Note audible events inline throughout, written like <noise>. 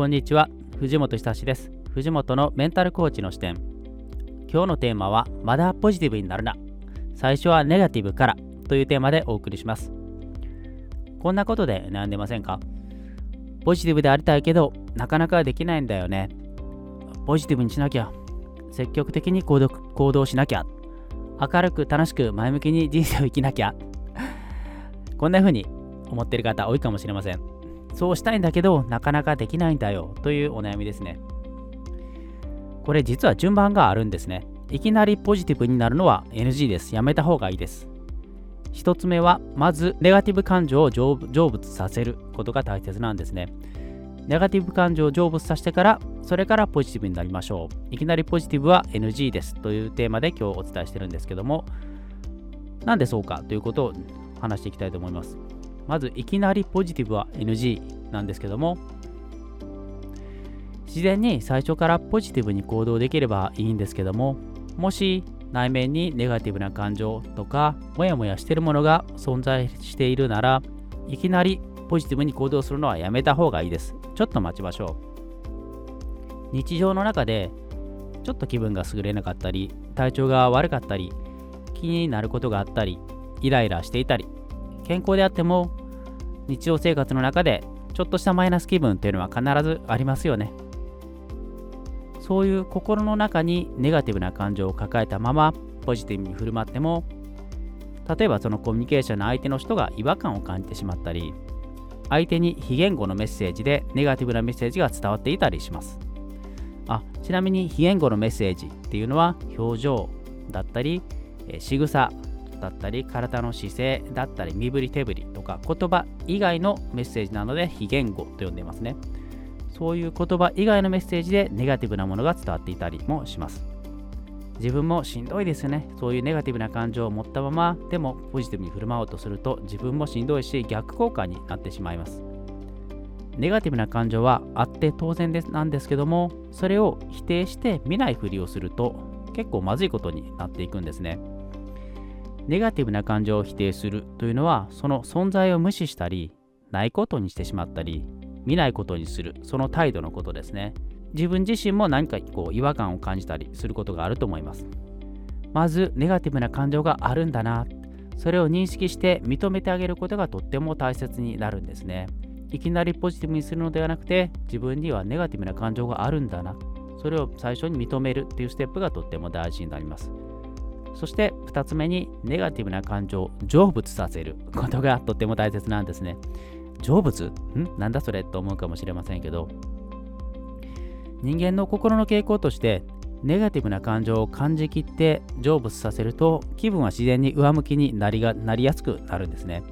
こんにちは。藤本久志です。藤本のメンタルコーチの視点。今日のテーマはまだポジティブになるな。最初はネガティブからというテーマでお送りします。こんなことで悩んでませんか？ポジティブでありたいけどなかなかできないんだよね。ポジティブにしなきゃ。積極的に行動行動しなきゃ。明るく楽しく前向きに人生を生きなきゃ。こんな風に思ってる方多いかもしれません。そうしたいんだけどなかなかできないんだよというお悩みですね。これ実は順番があるんですね。いきなりポジティブになるのは NG です。やめた方がいいです。1つ目はまずネガティブ感情を成仏させることが大切なんですね。ネガティブ感情を成仏させてからそれからポジティブになりましょう。いきなりポジティブは NG です。というテーマで今日お伝えしてるんですけどもなんでそうかということを話していきたいと思います。まずいきなりポジティブは NG なんですけども自然に最初からポジティブに行動できればいいんですけどももし内面にネガティブな感情とかモヤモヤしているものが存在しているならいきなりポジティブに行動するのはやめた方がいいです。ちょっと待ちましょう。日常の中でちょっと気分が優れなかったり体調が悪かったり気になることがあったりイライラしていたり健康であっても日常生活の中でちょっとしたマイナス気分っていうのは必ずありますよね。そういう心の中にネガティブな感情を抱えたままポジティブに振る舞っても例えばそのコミュニケーションの相手の人が違和感を感じてしまったり相手に非言語のメッセージでネガティブなメッセージが伝わっていたりします。あちなみに非言語のメッセージっていうのは表情だったり仕草だったり体の姿勢だったり身振り手振りとか言葉以外のメッセージなので非言語と呼んでいますね。そういう言葉以外のメッセージでネガティブなものが伝わっていたりもします。自分もしんどいですよね。そういうネガティブな感情を持ったままでもポジティブに振る舞おうとすると自分もしんどいし逆効果になってしまいます。ネガティブな感情はあって当然ですなんですけどもそれを否定して見ないふりをすると結構まずいことになっていくんですね。ネガティブな感情を否定するというのはその存在を無視したりないことにしてしまったり見ないことにするその態度のことですね。自分自身も何かこう違和感を感じたりすることがあると思います。まずネガティブな感情があるんだな。それを認識して認めてあげることがとっても大切になるんですね。いきなりポジティブにするのではなくて自分にはネガティブな感情があるんだな。それを最初に認めるっていうステップがとっても大事になります。そして2つ目にネガティブな感情を成仏させることがとっても大切なんですね。成仏ん？なんだそれと思うかもしれませんけど人間の心の傾向としてネガティブな感情を感じきって成仏させると気分は自然に上向きになりがなりやすくなるんですね。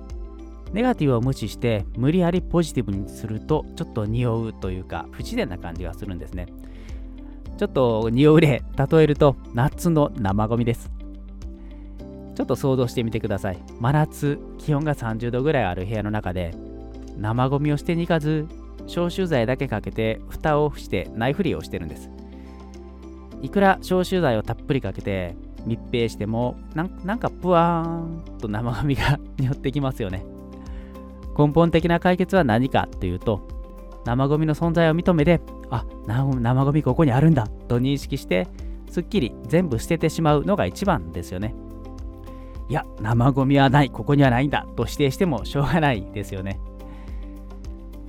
ネガティブを無視して無理やりポジティブにするとちょっと匂うというか不自然な感じがするんですね。ちょっと匂う例例えると夏の生ゴミです。ちょっと想像してみてください。真夏、気温が30度ぐらいある部屋の中で、生ゴミを捨てに行かず、消臭剤だけかけて、蓋をしてナイフリをしてるんです。いくら消臭剤をたっぷりかけて密閉してもなんかぷわーんと生ゴミが <laughs> 寄ってきますよね。根本的な解決は何かというと、生ゴミの存在を認めて、あ、生ゴミここにあるんだと認識して、すっきり全部捨ててしまうのが一番ですよね。いや、生ゴミはない、ここにはないんだと指定してもしょうがないですよね。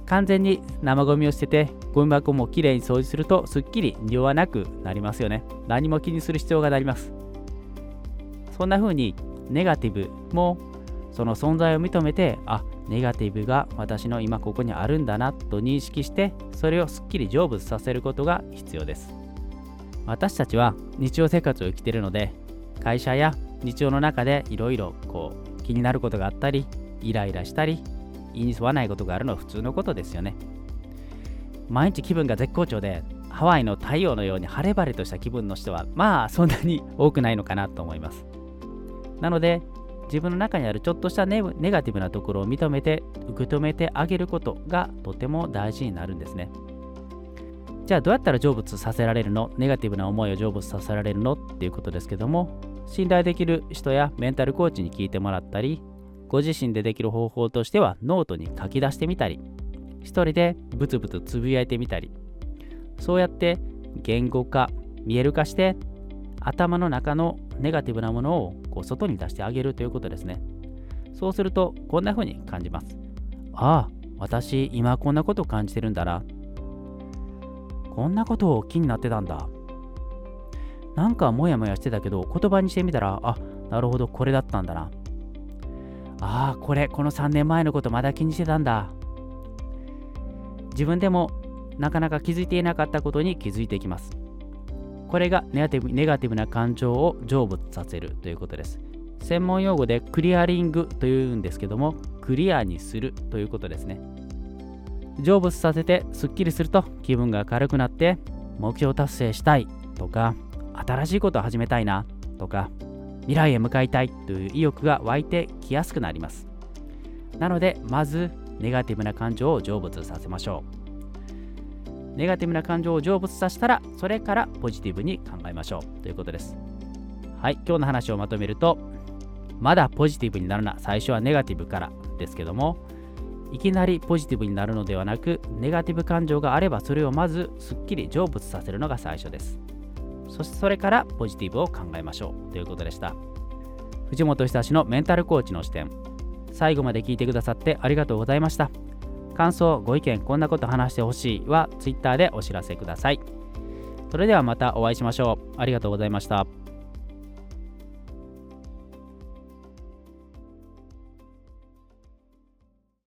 完全に生ゴミを捨てて、ゴミ箱もきれいに掃除すると、すっきり匂わなくなりますよね。何も気にする必要がなります。そんな風に、ネガティブもその存在を認めて、あ、ネガティブが私の今ここにあるんだなと認識して、それをすっきり成仏させることが必要です。私たちは日常生活を生きているので、会社や日常の中でいろいろこう気になることがあったりイライラしたり言いに沿わないことがあるのは普通のことですよね。毎日気分が絶好調でハワイの太陽のように晴れ晴れとした気分の人はまあそんなに多くないのかなと思います。なので自分の中にあるちょっとしたネガティブなところを認めて受け止めてあげることがとても大事になるんですね。じゃあどうやったら成仏させられるの？ネガティブな思いを成仏させられるの？っていうことですけども信頼できる人やメンタルコーチに聞いてもらったり、ご自身でできる方法としてはノートに書き出してみたり、一人でブツブツつぶやいてみたりそうやって言語化見える化して頭の中のネガティブなものをこう外に出してあげるということですね。そうするとこんな風に感じます。ああ私今こんなこと感じてるんだな。こんなことを気になってたんだ。なんかモヤモヤしてたけど言葉にしてみたらあなるほどこれだったんだな。ああこれこの3年前のことまだ気にしてたんだ。自分でもなかなか気づいていなかったことに気づいていきます。これがネガティブネガティブな感情を成仏させるということです。専門用語でクリアリングというんですけどもクリアにするということですね。成仏させてすっきりすると気分が軽くなって目標達成したいとか新しいことを始めたいなとか未来へ向かいたいという意欲が湧いてきやすくなります。なのでまずネガティブな感情を成仏させましょう。ネガティブな感情を成仏させたらそれからポジティブに考えましょう。ということです。はい今日の話をまとめるとまだポジティブになるな最初はネガティブからですけどもいきなりポジティブになるのではなくネガティブ感情があればそれをまずすっきり成仏させるのが最初です。そしてそれからポジティブを考えましょうということでした。藤本久志のメンタルコーチの視点。最後まで聞いてくださってありがとうございました。感想ご意見こんなこと話してほしいは Twitter でお知らせください。それではまたお会いしましょう。ありがとうございました。